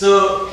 So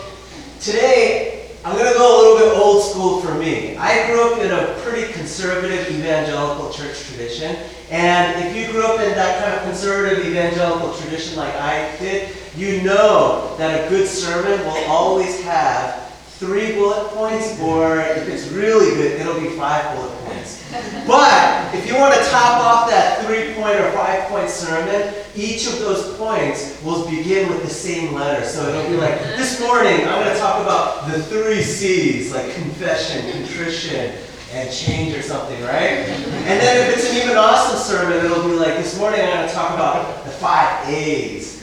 today, I'm going to go a little bit old school for me. I grew up in a pretty conservative evangelical church tradition. And if you grew up in that kind of conservative evangelical tradition like I did, you know that a good sermon will always have three bullet points, or if it's really good, it'll be five bullet points. But if you want to top off that three point or five point sermon, each of those points will begin with the same letter. So it'll be like, this morning I'm going to talk about the three C's, like confession, contrition, and change or something, right? And then if it's an even awesome sermon, it'll be like, this morning I'm going to talk about the five A's.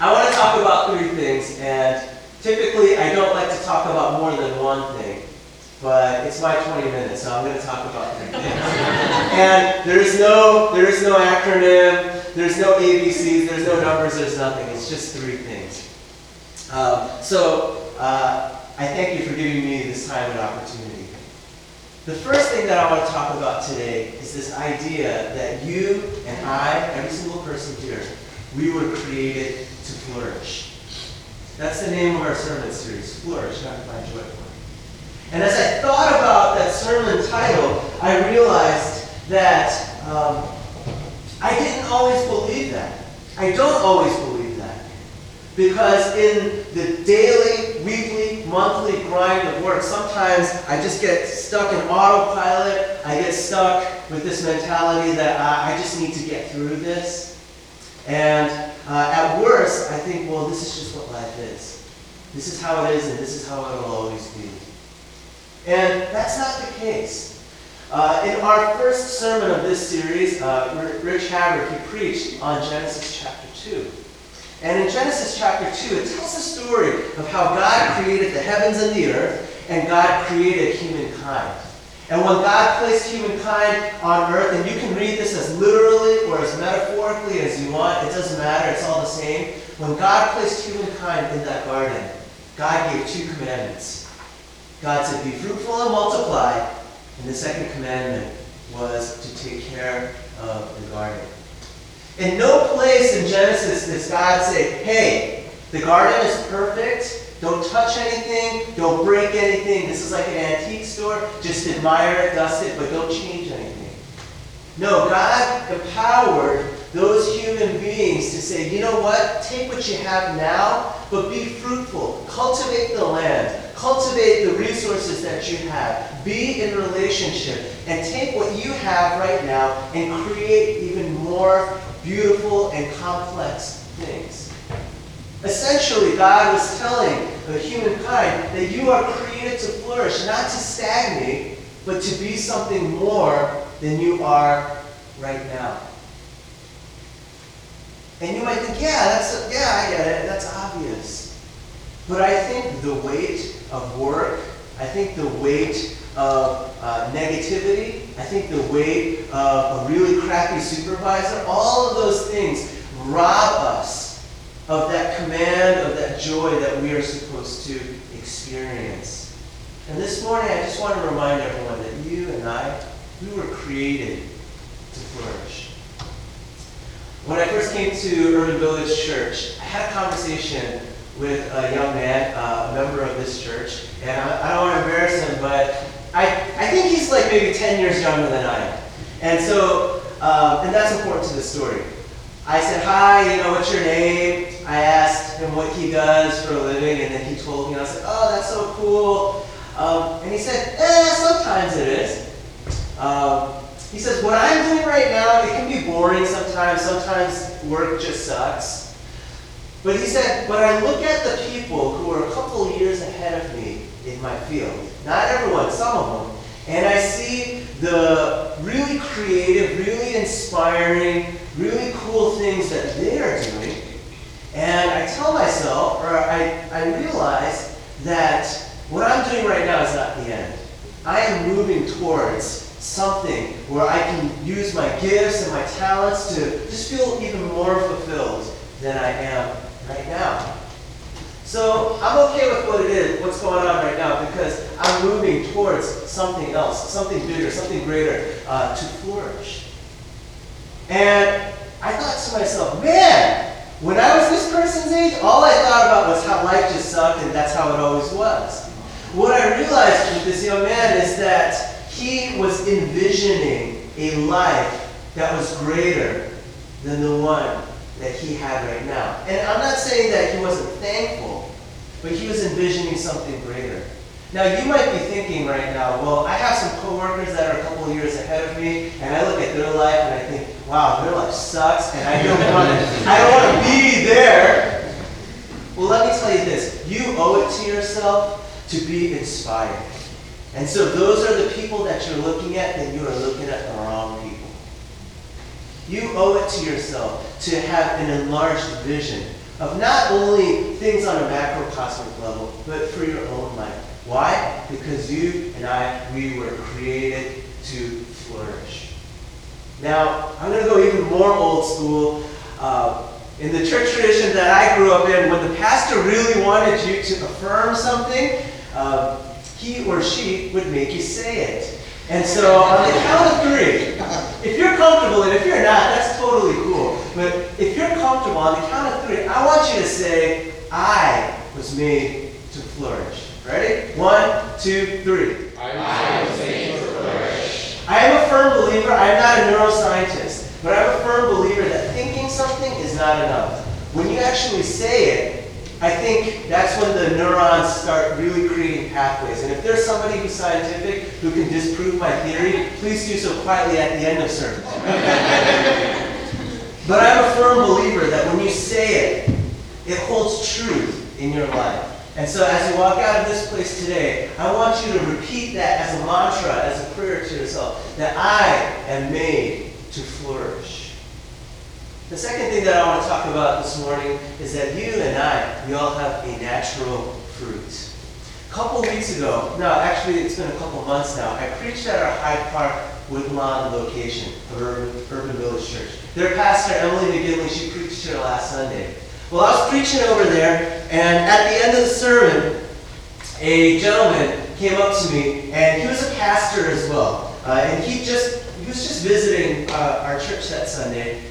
I want to talk about three things, and Typically, I don't like to talk about more than one thing, but it's my 20 minutes, so I'm going to talk about three things. and there's no, there is no acronym, there's no ABCs, there's no numbers, there's nothing. It's just three things. Um, so uh, I thank you for giving me this time and opportunity. The first thing that I want to talk about today is this idea that you and I, every single person here, we were created to flourish. That's the name of our sermon series, Flourish, Not Find Joy And as I thought about that sermon title, I realized that um, I didn't always believe that. I don't always believe that. Because in the daily, weekly, monthly grind of work, sometimes I just get stuck in autopilot. I get stuck with this mentality that I just need to get through this. And uh, at worst, I think, well, this is just what life is. This is how it is, and this is how it will always be. And that's not the case. Uh, in our first sermon of this series, uh, Rich Haver, he preached on Genesis chapter 2. And in Genesis chapter 2, it tells the story of how God created the heavens and the earth, and God created humankind. And when God placed humankind on earth, and you can read this as literally or as metaphorically as you want, it doesn't matter, it's all the same. When God placed humankind in that garden, God gave two commandments. God said, Be fruitful and multiply. And the second commandment was to take care of the garden. In no place in Genesis does God say, Hey, the garden is perfect. Don't touch anything. Don't break anything. This is like an antique store. Just admire it, dust it, but don't change anything. No, God empowered those human beings to say, you know what? Take what you have now, but be fruitful. Cultivate the land. Cultivate the resources that you have. Be in relationship. And take what you have right now and create even more beautiful and complex things. Essentially, God was telling the humankind that you are created to flourish, not to stagnate, but to be something more than you are right now. And you might think, yeah, that's yeah, I get it. That's obvious. But I think the weight of work, I think the weight of uh, negativity, I think the weight of a really crappy supervisor, all of those things rob us of that command, of that joy that we are supposed to experience. And this morning, I just want to remind everyone that you and I, we were created to flourish. When I first came to Urban Village Church, I had a conversation with a young man, uh, a member of this church, and I, don't want to embarrass him, but I, I think he's like maybe 10 years younger than I am. And so, uh, and that's important to the story. I said, hi, you know, what's your name? I asked him what he does for a living, and then he told me, and I said, oh, that's so cool. Um, and he said, eh, sometimes it is. Um, he says, what I'm doing right now, boring sometimes. Sometimes work just sucks. But he said, but I look at the people who are a couple years ahead of me in my field. Not everyone, some of them. And I see the really creative, really inspiring, really cool things that they are doing. And I tell myself, or I, I realize that what I'm doing right now is not the end. I am moving towards something where I can use my gifts and my talents to just feel even more fulfilled than I am right now. So I'm okay with what it is, what's going on right now, because I'm moving towards something else, something bigger, something greater uh, to flourish. And I thought to myself, man, when I was this person's age, all I thought about was how life just sucked and that's how it always was. What I realized with this young man is that he was envisioning a life that was greater than the one that he had right now. And I'm not saying that he wasn't thankful, but he was envisioning something greater. Now you might be thinking right now, well, I have some coworkers that are a couple years ahead of me, and I look at their life and I think, wow, their life sucks, and I don't want to, I don't want to be there. Well, let me tell you this: you owe it to yourself to be inspired. And so those are the people that you're looking at, then you are looking at the wrong people. You owe it to yourself to have an enlarged vision of not only things on a macrocosmic level, but for your own life. Why? Because you and I, we were created to flourish. Now, I'm going to go even more old school. Uh, in the church tradition that I grew up in, when the pastor really wanted you to affirm something, uh, he or she would make you say it. And so on the count of three, if you're comfortable, and if you're not, that's totally cool. But if you're comfortable, on the count of three, I want you to say, I was made to flourish. Ready? One, two, three. I was made to flourish. I am a firm believer, I'm not a neuroscientist, but I'm a firm believer that thinking something is not enough. When you actually say it, I think that's when the neurons start really creating pathways. And if there's somebody who's scientific who can disprove my theory, please do so quietly at the end of service. but I'm a firm believer that when you say it, it holds truth in your life. And so as you walk out of this place today, I want you to repeat that as a mantra, as a prayer to yourself, that I am made to flourish. The second thing that I want to talk about this morning is that you and I, we all have a natural fruit. A couple weeks ago, no, actually it's been a couple months now, I preached at our Hyde Park Woodlawn location of Urban, Urban Village Church. Their pastor, Emily McGinley, she preached here last Sunday. Well, I was preaching over there, and at the end of the sermon, a gentleman came up to me, and he was a pastor as well. Uh, and he just he was just visiting uh, our church that Sunday,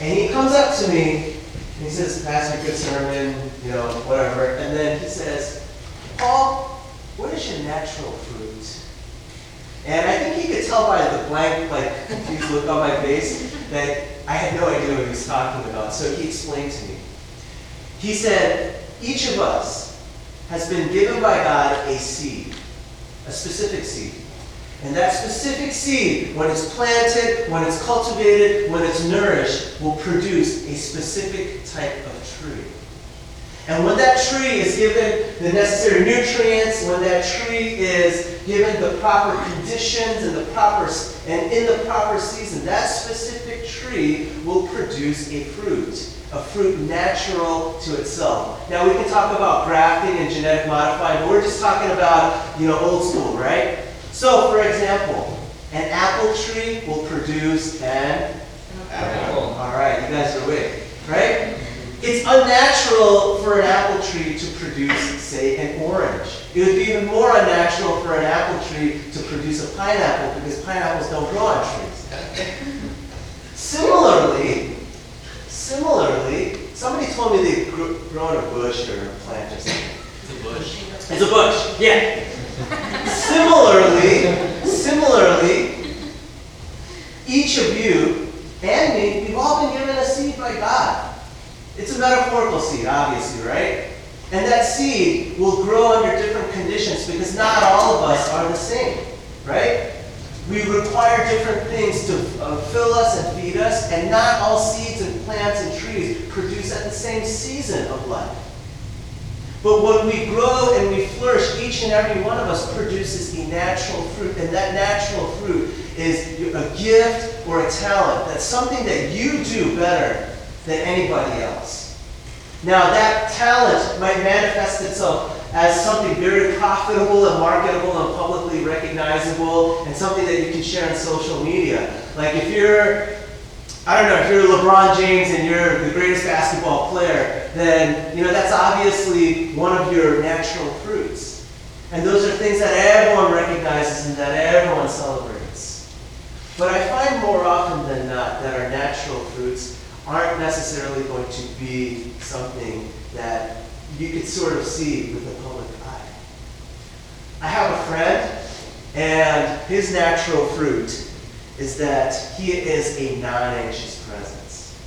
and he comes up to me, and he says, "Pastor, good sermon, you know, whatever." And then he says, "Paul, what is your natural fruit?" And I think he could tell by the blank, like confused look on my face that I had no idea what he was talking about. So he explained to me. He said, each of us has been given by God a seed, a specific seed. And that specific seed, when it's planted, when it's cultivated, when it's nourished, will produce a specific type of tree. And when that tree is given the necessary nutrients, when that tree is given the proper conditions and the proper and in the proper season, that specific tree will produce a fruit a fruit natural to itself. Now we can talk about grafting and genetic modifying, but we're just talking about, you know, old school, right? So, for example, an apple tree will produce an apple. All right, you guys are with, right? It's unnatural for an apple tree to produce, say, an orange. It would be even more unnatural for an apple tree to produce a pineapple because pineapples don't grow on trees. Similarly, Similarly, somebody told me they've grown a bush or a plant or something. It's a bush. It's a bush, yeah. Similarly, similarly, each of you and me, we've all been given a seed by God. It's a metaphorical seed, obviously, right? And that seed will grow under different conditions because not all of us are the same, right? We require different things to uh, fill us and feed us, and not all seeds and plants and trees produce at the same season of life. But when we grow and we flourish, each and every one of us produces a natural fruit, and that natural fruit is a gift or a talent. That's something that you do better than anybody else. Now, that talent might manifest itself as something very profitable and marketable and publicly recognizable and something that you can share on social media. Like if you're, I don't know, if you're LeBron James and you're the greatest basketball player, then, you know, that's obviously one of your natural fruits. And those are things that everyone recognizes and that everyone celebrates. But I find more often than not that our natural fruits aren't necessarily going to be something that you could sort of see with the public eye. I have a friend, and his natural fruit is that he is a non-anxious presence.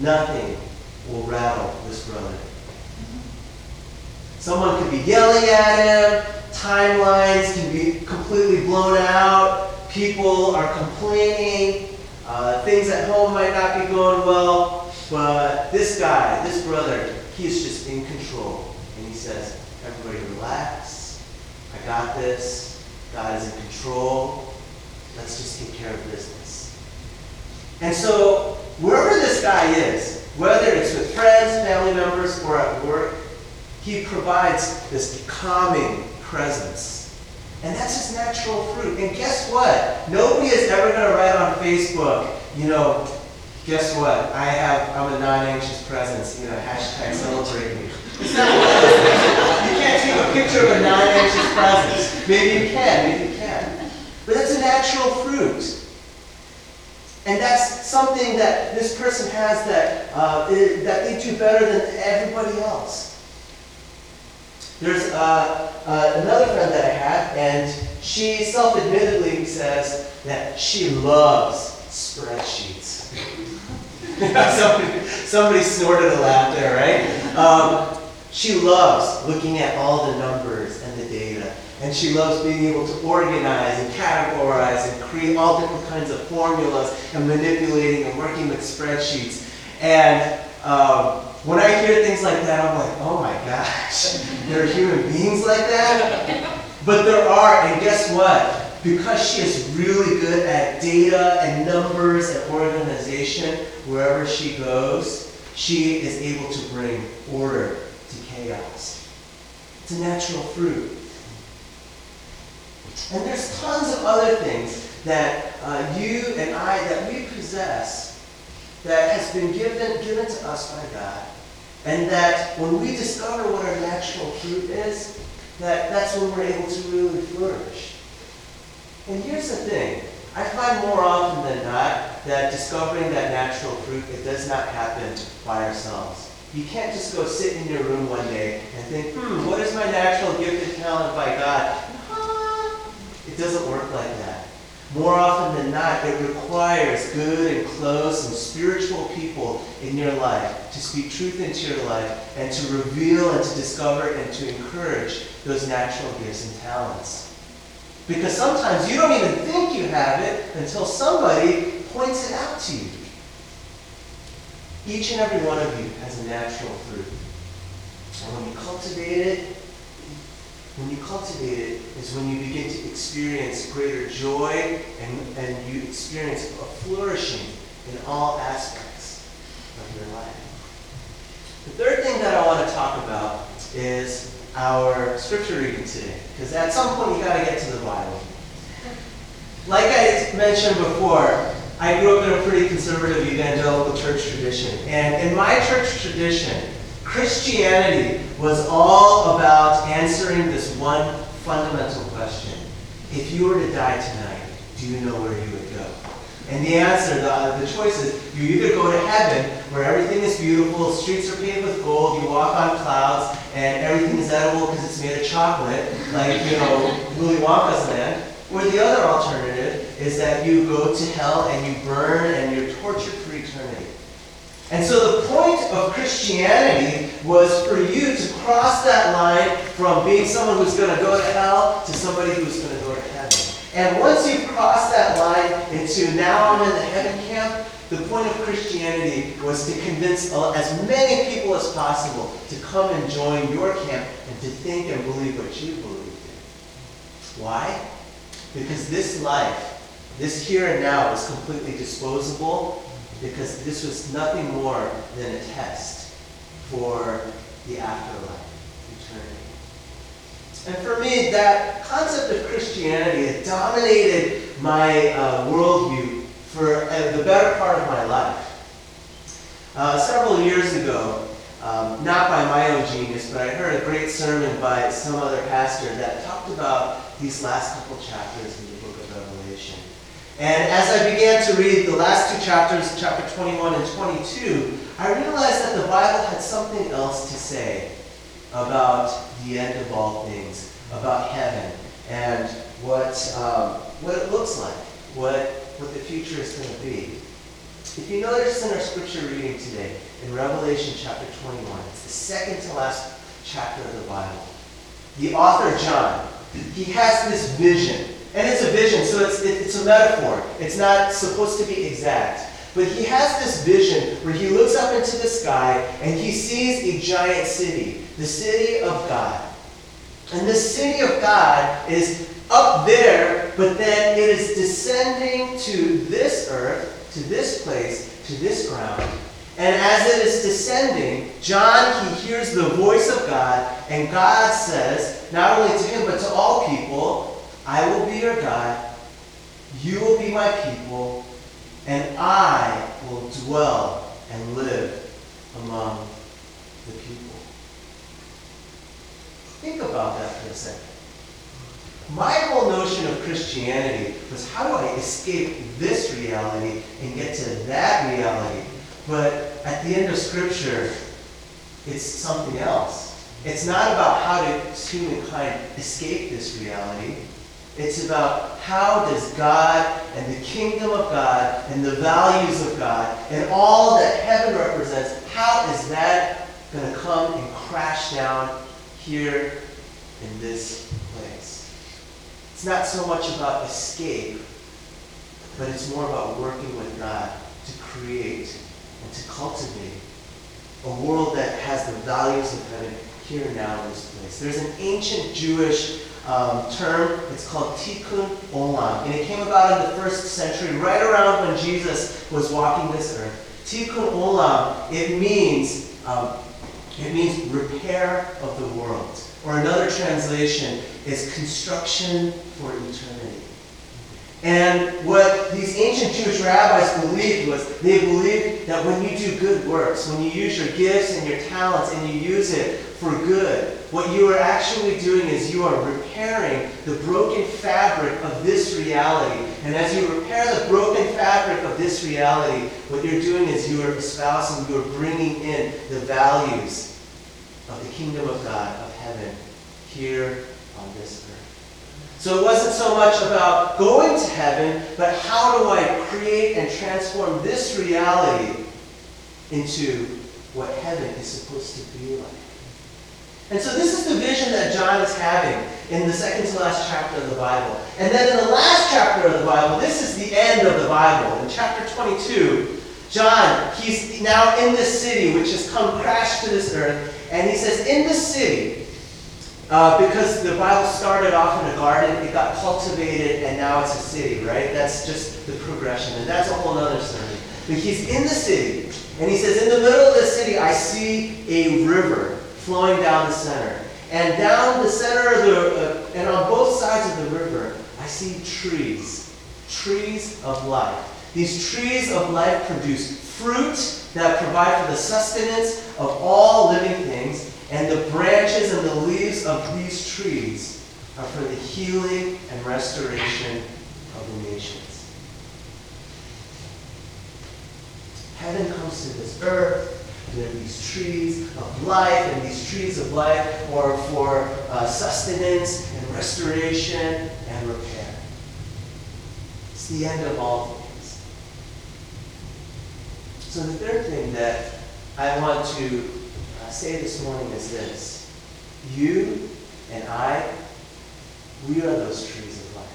Nothing will rattle this brother. Someone could be yelling at him, timelines can be completely blown out, people are complaining, uh, things at home might not be going well, but this guy, this brother, he is just in control. And he says, everybody relax, I got this, God is in control, let's just take care of business. And so, wherever this guy is, whether it's with friends, family members, or at work, he provides this calming presence. And that's his natural fruit. And guess what? Nobody is ever going to write on Facebook, you know, guess what? I have, I'm a non-anxious presence, you know, hashtag celebrate me. You can't take a picture of a non-anxious presence. Maybe you can, maybe you can. But that's a natural fruit. And that's something that this person has that, uh, that they do better than everybody else. There's uh, uh, another friend that I have, and she self-admittedly says that she loves spreadsheets. somebody, somebody snorted a laugh there, right? Um, she loves looking at all the numbers and the data, and she loves being able to organize and categorize and create all different kinds of formulas and manipulating and working with spreadsheets. And um, when I hear things like that, I'm like, oh my gosh, there are human beings like that? But there are, and guess what? Because she is really good at data and numbers and organization, wherever she goes, she is able to bring order to chaos. It's a natural fruit. And there's tons of other things that uh, you and I, that we possess, that has been given, given to us by God. And that when we discover what our natural fruit is, that that's when we're able to really flourish. And here's the thing. I find more often than not that discovering that natural fruit, it does not happen by ourselves. You can't just go sit in your room one day and think, hmm, what is my natural gift and talent by God? It doesn't work like that. More often than not, it requires good and close and spiritual people in your life to speak truth into your life and to reveal and to discover and to encourage those natural gifts and talents. Because sometimes you don't even think you have it until somebody points it out to you. Each and every one of you has a natural fruit. And when you cultivate it, when you cultivate it is when you begin to experience greater joy and, and you experience a flourishing in all aspects of your life. The third thing that I want to talk about is our scripture reading today. Because at some point you got to get to the Bible. Like I mentioned before, I grew up in a pretty conservative evangelical church tradition. And in my church tradition, Christianity was all about answering this one fundamental question. If you were to die tonight, do you know where you would go? And the answer, the, uh, the choice is you either go to heaven, where everything is beautiful, streets are paved with gold, you walk on clouds, and everything is edible because it's made of chocolate, like, you know, Willy Wonka's land. Or the other alternative is that you go to hell and you burn and you're tortured for eternity. And so the point of Christianity was for you to cross that line from being someone who's going to go to hell to somebody who's going to go to heaven. And once you've crossed that line into now I'm in the heaven camp, the point of Christianity was to convince uh, as many people as possible to come and join your camp and to think and believe what you believe in. Why? Because this life, this here and now, is completely disposable because this was nothing more than a test for the afterlife, eternity. And for me, that concept of Christianity had dominated my uh, worldview for uh, the better part of my life. Uh, several years ago, um, not by my own genius, but I heard a great sermon by some other pastor that talked about these last couple chapters in the book of Revelation. And as I began to read the last two chapters, chapter 21 and 22, I realized that the Bible had something else to say. about the end of all things, about heaven, and what, um, what it looks like, what, what the future is going to be. If you notice in our scripture reading today, in Revelation chapter 21, it's the second to last chapter of the Bible. The author, John, he has this vision. And it's a vision, so it's, it, it's a metaphor. It's not supposed to be exact. But he has this vision where he looks up into the sky and he sees a giant city, the city of God. And the city of God is up there, but then it is descending to this earth, to this place, to this ground. And as it is descending, John, he hears the voice of God, and God says, not only to him, but to all people, I will be your God, you will be my people, and I will dwell and live among the people. Think about that for a second. My whole notion of Christianity was how do I escape this reality and get to that reality? But at the end of Scripture, it's something else. It's not about how does humankind escape this reality. It's about how does God and the kingdom of God and the values of God and all that heaven represents, how is that going to come and crash down here in this place? It's not so much about escape, but it's more about working with God to create and to cultivate a world that has the values of heaven here now in this place. There's an ancient Jewish um, term. It's called tikkun olam. And it came about in the first century, right around when Jesus was walking this earth. Tikkun olam, it means, um, it means repair of the world. Or another translation is construction for eternity. And what these ancient Jewish rabbis believed was they believed that when you do good works, when you use your gifts and your talents and you use it for good, what you are actually doing is you are repairing the broken fabric of this reality. And as you repair the broken fabric of this reality, what you're doing is you are espousing, you are bringing in the values of the kingdom of God, of heaven, here on this earth. So it wasn't so much about going to heaven, but how do I create and transform this reality into what heaven is supposed to be like? And so this is the vision that John is having in the second to last chapter of the Bible. And then in the last chapter of the Bible, this is the end of the Bible. In chapter 22, John, he's now in this city which has come crashed to this earth, and he says, in this city, uh, because the Bible started off in a garden, it got cultivated, and now it's a city, right? That's just the progression, and that's a whole other sermon. But he's in the city, and he says, In the middle of the city, I see a river flowing down the center. And down the center of the, uh, and on both sides of the river, I see trees, trees of life. These trees of life produce fruit that provide for the sustenance of all living things and the branches and the leaves of these trees are for the healing and restoration of the nations. Heaven comes to this earth. There are these trees of life, and these trees of life are for uh, sustenance and restoration and repair. It's the end of all things. So, the third thing that I want to say this morning is this You and I, we are those trees of life.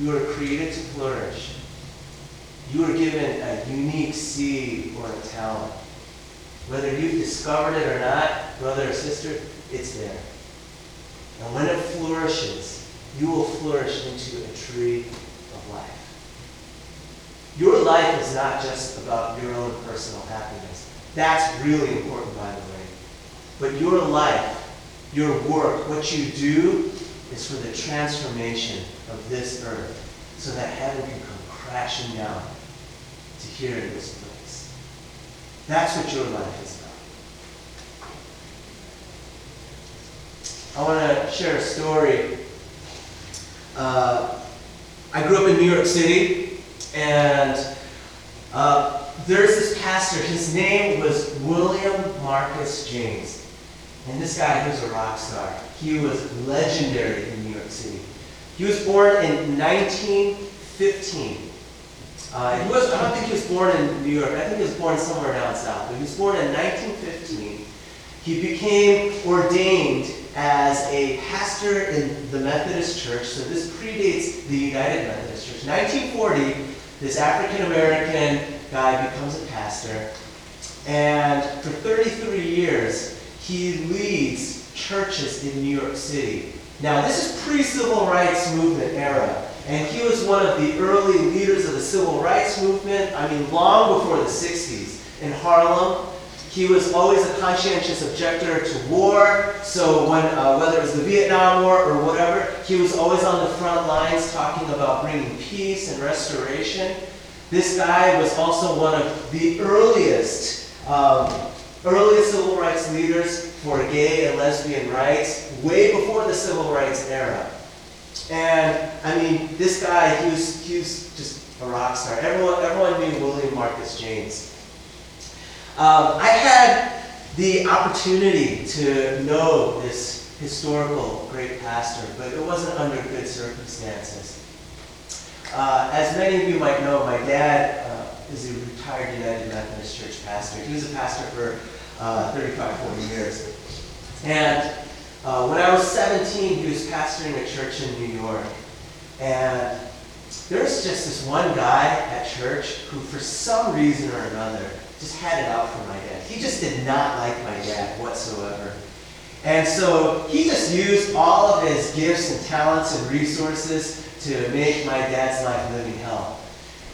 You are created to flourish. You are given a unique seed or a talent. Whether you've discovered it or not, brother or sister, it's there. And when it flourishes, you will flourish into a tree of life. Your life is not just about your own personal happiness. That's really important, by the way. But your life, your work, what you do is for the transformation of this earth so that heaven can come crashing down to here in this place. That's what your life is about. I want to share a story. Uh, I grew up in New York City. And uh, there's this pastor, his name was William Marcus James. And this guy, he was a rock star. He was legendary in New York City. He was born in 1915. Uh, he was, I don't think he was born in New York. I think he was born somewhere down south. But he was born in 1915. He became ordained as a pastor in the Methodist Church. So this predates the United Methodist Church. 1940, this African American guy becomes a pastor. And for 33 years, he leads churches in New York City. Now, this is pre-civil rights movement era. And he was one of the early leaders of the civil rights movement, I mean, long before the 60s in Harlem. He was always a conscientious objector to war, so when, uh, whether it was the Vietnam War or whatever, he was always on the front lines talking about bringing peace and restoration. This guy was also one of the earliest, um, earliest civil rights leaders for gay and lesbian rights, way before the civil rights era. And I mean, this guy, he was, he was just a rock star. Everyone, everyone knew William Marcus James. Um, I had the opportunity to know this historical great pastor, but it wasn't under good circumstances. Uh, as many of you might know, my dad uh, is a retired United Methodist Church pastor. He was a pastor for uh, 35, 40 years. And uh, when I was 17, he was pastoring a church in New York. And there was just this one guy at church who, for some reason or another, just had it out for my dad. He just did not like my dad whatsoever. And so he just used all of his gifts and talents and resources to make my dad's life living hell.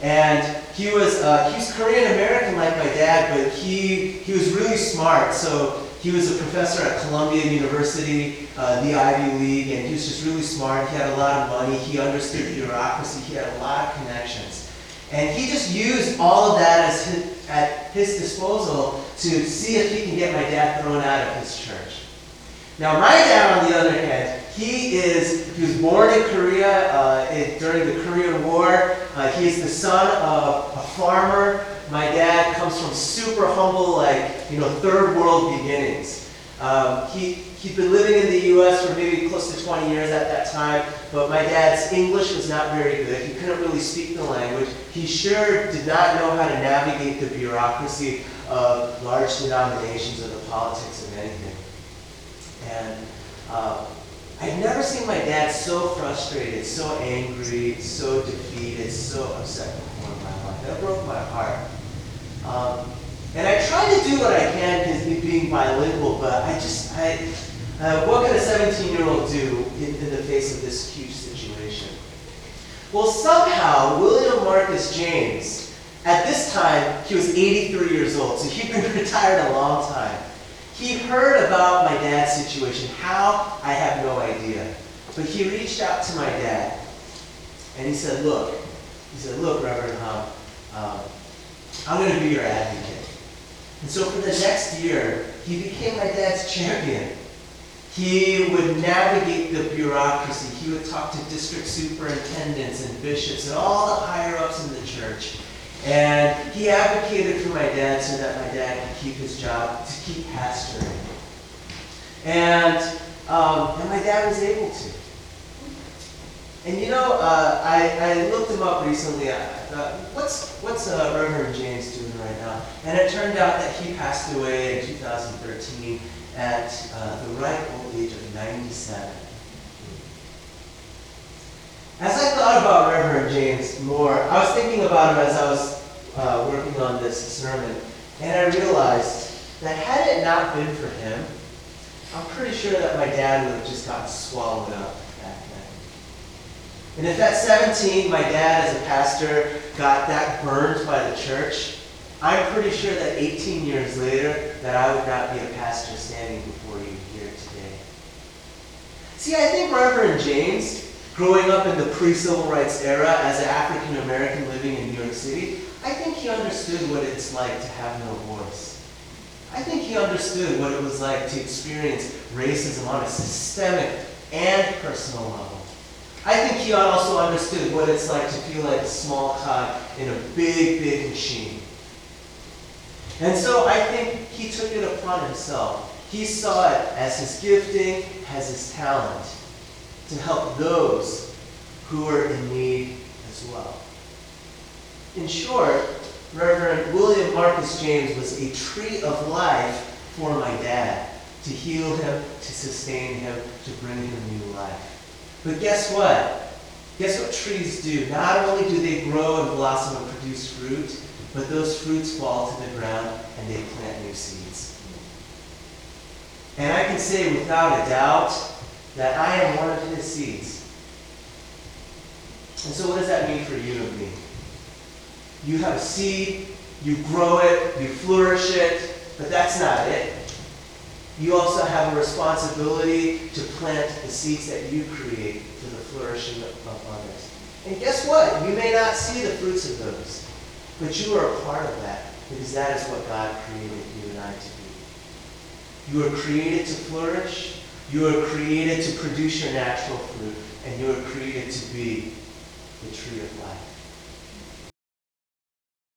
And he was uh, he was Korean American like my dad, but he he was really smart. So he was a professor at Columbia University, uh, the Ivy League, and he was just really smart. He had a lot of money. He understood bureaucracy. He had a lot of connections. And he just used all of that as his, at his disposal to see if he can get my dad thrown out of his church. Now, my dad, on the other hand, he is, he was born in Korea uh, in, during the Korean War. Uh, he is the son of a farmer. My dad comes from super humble, like, you know, third world beginnings. Um, he, he'd been living in the U.S. for maybe close to 20 years at that time, but my dad's English was not very good. He couldn't really speak the language. He sure did not know how to navigate the bureaucracy of large denominations or the politics of anything. And uh, I've never seen my dad so frustrated, so angry, so defeated, so upset before in my life. That broke my heart. Um, and I try to do what I can because being bilingual, but I just, I, uh, what can a 17 year old do in, in the face of this huge situation? Well, somehow, William Marcus James, at this time, he was 83 years old, so he'd been retired a long time. He heard about my dad's situation. How? I have no idea. But he reached out to my dad and he said, Look, he said, Look, Reverend Hum, um, I'm going to be your advocate. And so for the next year, he became my dad's champion. He would navigate the bureaucracy. He would talk to district superintendents and bishops and all the higher ups in the church. And he advocated for my dad so that my dad could keep his job, to keep pastoring. And, um, and my dad was able to. And you know, uh, I, I looked him up recently. I thought, what's, what's uh, Reverend James doing right now? And it turned out that he passed away in 2013 at uh, the ripe old age of 97. As I thought about Reverend James more, I was thinking about him as I was uh, working on this sermon, and I realized that had it not been for him, I'm pretty sure that my dad would have just gotten swallowed up. And if at 17 my dad as a pastor got that burned by the church, I'm pretty sure that 18 years later that I would not be a pastor standing before you here today. See, I think Reverend James growing up in the pre-civil rights era as an African American living in New York City, I think he understood what it's like to have no voice. I think he understood what it was like to experience racism on a systemic and personal level. I think he also understood what it's like to feel like a small cog in a big, big machine. And so I think he took it upon himself. He saw it as his gifting, as his talent to help those who were in need as well. In short, Reverend William Marcus James was a tree of life for my dad to heal him, to sustain him, to bring him new life. But guess what? Guess what trees do? Not only do they grow and blossom and produce fruit, but those fruits fall to the ground and they plant new seeds. And I can say without a doubt that I am one of his seeds. And so, what does that mean for you and me? You have a seed, you grow it, you flourish it, but that's not it. You also have a responsibility to plant the seeds that you create for the flourishing of of others. And guess what? You may not see the fruits of those, but you are a part of that because that is what God created you and I to be. You are created to flourish, you are created to produce your natural fruit, and you are created to be the tree of life.